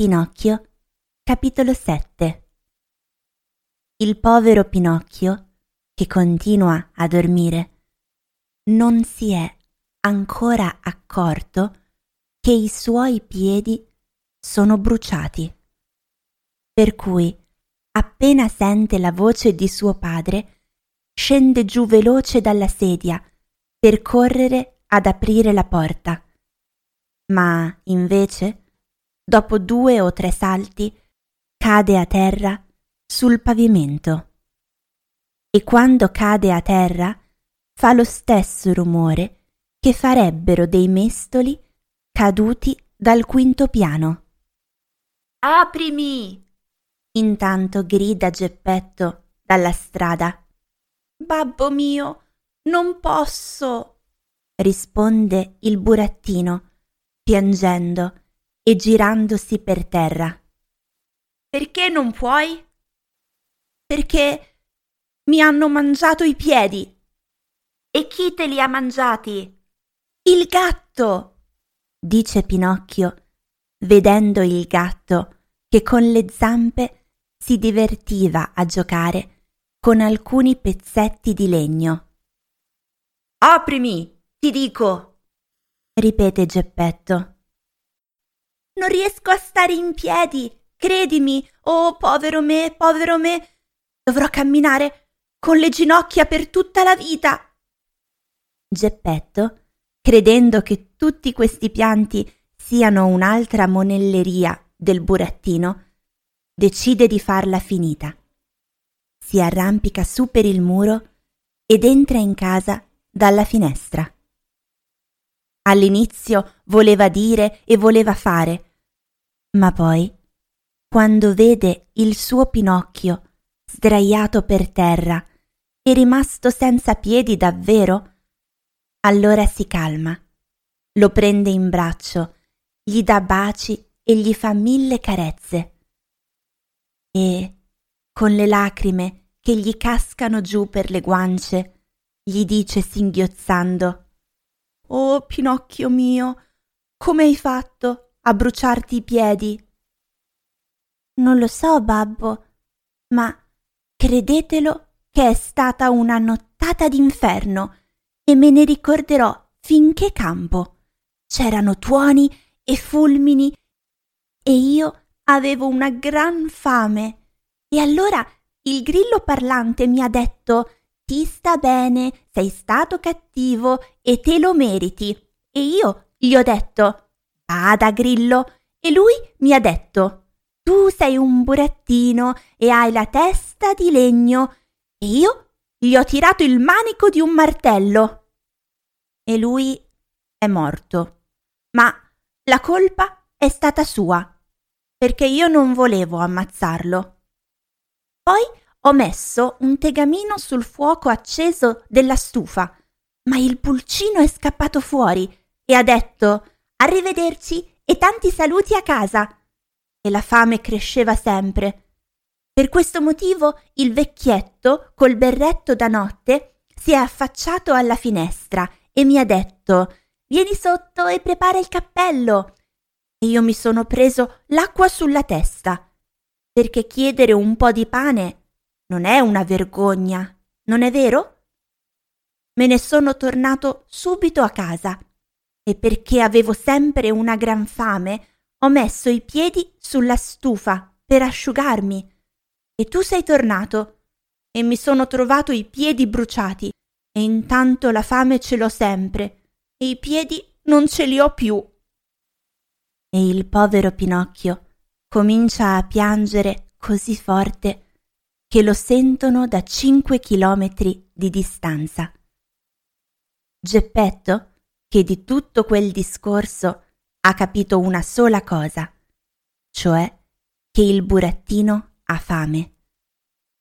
Pinocchio, capitolo 7 Il povero Pinocchio, che continua a dormire, non si è ancora accorto che i suoi piedi sono bruciati. Per cui, appena sente la voce di suo padre, scende giù veloce dalla sedia per correre ad aprire la porta. Ma, invece, dopo due o tre salti, cade a terra sul pavimento. E quando cade a terra fa lo stesso rumore che farebbero dei mestoli caduti dal quinto piano. Aprimi! Intanto grida Geppetto dalla strada. Babbo mio, non posso! risponde il burattino, piangendo e girandosi per terra. Perché non puoi? Perché mi hanno mangiato i piedi. E chi te li ha mangiati? Il gatto, dice Pinocchio, vedendo il gatto che con le zampe si divertiva a giocare con alcuni pezzetti di legno. Aprimi, ti dico, ripete Geppetto. Non riesco a stare in piedi, credimi, oh povero me, povero me. Dovrò camminare con le ginocchia per tutta la vita. Geppetto, credendo che tutti questi pianti siano un'altra monelleria del burattino, decide di farla finita. Si arrampica su per il muro ed entra in casa dalla finestra. All'inizio voleva dire e voleva fare, ma poi, quando vede il suo Pinocchio sdraiato per terra e rimasto senza piedi davvero, allora si calma, lo prende in braccio, gli dà baci e gli fa mille carezze. E, con le lacrime che gli cascano giù per le guance, gli dice singhiozzando Oh Pinocchio mio, come hai fatto a bruciarti i piedi? Non lo so, babbo, ma credetelo che è stata una nottata d'inferno e me ne ricorderò finché campo. C'erano tuoni e fulmini e io avevo una gran fame. E allora il grillo parlante mi ha detto ti sta bene, sei stato cattivo e te lo meriti. E io gli ho detto Bada, Grillo. E lui mi ha detto: Tu sei un burattino e hai la testa di legno. E io gli ho tirato il manico di un martello. E lui è morto. Ma la colpa è stata sua, perché io non volevo ammazzarlo. Poi ho messo un tegamino sul fuoco acceso della stufa, ma il pulcino è scappato fuori e ha detto Arrivederci e tanti saluti a casa. E la fame cresceva sempre. Per questo motivo il vecchietto, col berretto da notte, si è affacciato alla finestra e mi ha detto Vieni sotto e prepara il cappello. E io mi sono preso l'acqua sulla testa, perché chiedere un po' di pane non è una vergogna, non è vero? Me ne sono tornato subito a casa e perché avevo sempre una gran fame, ho messo i piedi sulla stufa per asciugarmi. E tu sei tornato e mi sono trovato i piedi bruciati e intanto la fame ce l'ho sempre e i piedi non ce li ho più. E il povero Pinocchio comincia a piangere così forte che lo sentono da cinque chilometri di distanza. Geppetto che di tutto quel discorso ha capito una sola cosa, cioè che il burattino ha fame.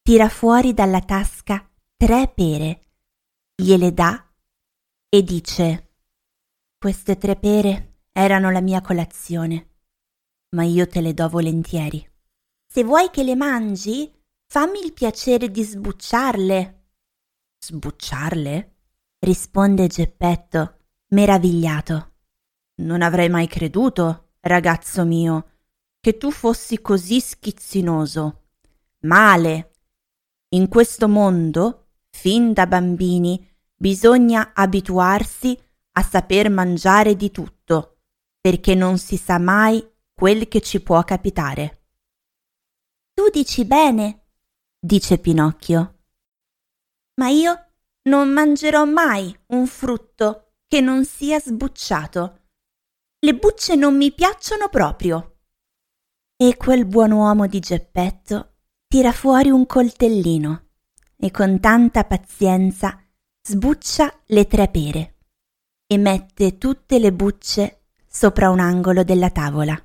Tira fuori dalla tasca tre pere, gliele dà e dice Queste tre pere erano la mia colazione, ma io te le do volentieri. Se vuoi che le mangi, fammi il piacere di sbucciarle. Sbucciarle? risponde Geppetto meravigliato. Non avrei mai creduto, ragazzo mio, che tu fossi così schizzinoso. Male. In questo mondo, fin da bambini, bisogna abituarsi a saper mangiare di tutto, perché non si sa mai quel che ci può capitare. Tu dici bene, dice Pinocchio. Ma io non mangerò mai un frutto che non sia sbucciato. Le bucce non mi piacciono proprio. E quel buon uomo di Geppetto tira fuori un coltellino e con tanta pazienza sbuccia le tre pere e mette tutte le bucce sopra un angolo della tavola.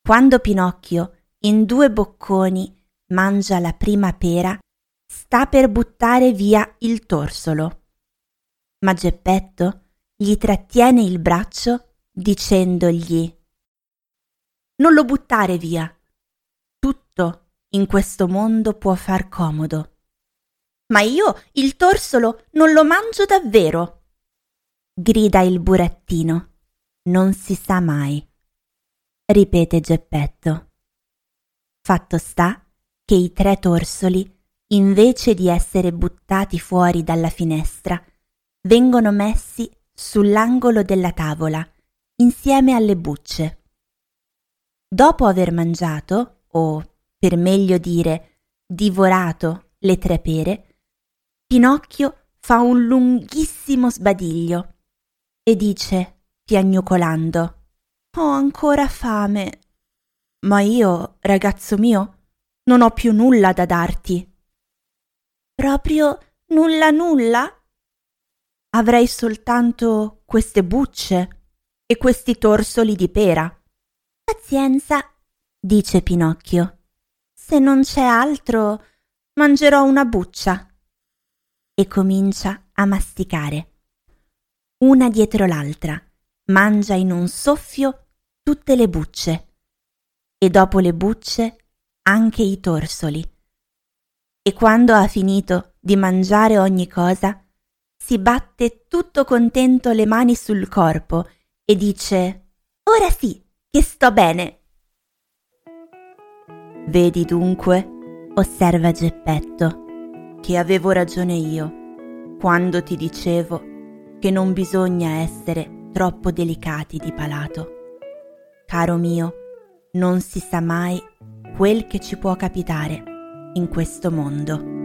Quando Pinocchio in due bocconi mangia la prima pera, sta per buttare via il torsolo. Ma Geppetto gli trattiene il braccio dicendogli Non lo buttare via. Tutto in questo mondo può far comodo. Ma io il torsolo non lo mangio davvero. grida il burattino. Non si sa mai. ripete Geppetto. Fatto sta che i tre torsoli, invece di essere buttati fuori dalla finestra, vengono messi sull'angolo della tavola, insieme alle bucce. Dopo aver mangiato, o per meglio dire, divorato le tre pere, Pinocchio fa un lunghissimo sbadiglio e dice, piagnucolando, Ho ancora fame. Ma io, ragazzo mio, non ho più nulla da darti. Proprio nulla nulla? avrei soltanto queste bucce e questi torsoli di pera. Pazienza, dice Pinocchio. Se non c'è altro, mangerò una buccia. E comincia a masticare. Una dietro l'altra, mangia in un soffio tutte le bucce e dopo le bucce anche i torsoli. E quando ha finito di mangiare ogni cosa, si batte tutto contento le mani sul corpo e dice Ora sì, che sto bene. Vedi dunque, osserva Geppetto, che avevo ragione io quando ti dicevo che non bisogna essere troppo delicati di palato. Caro mio, non si sa mai quel che ci può capitare in questo mondo.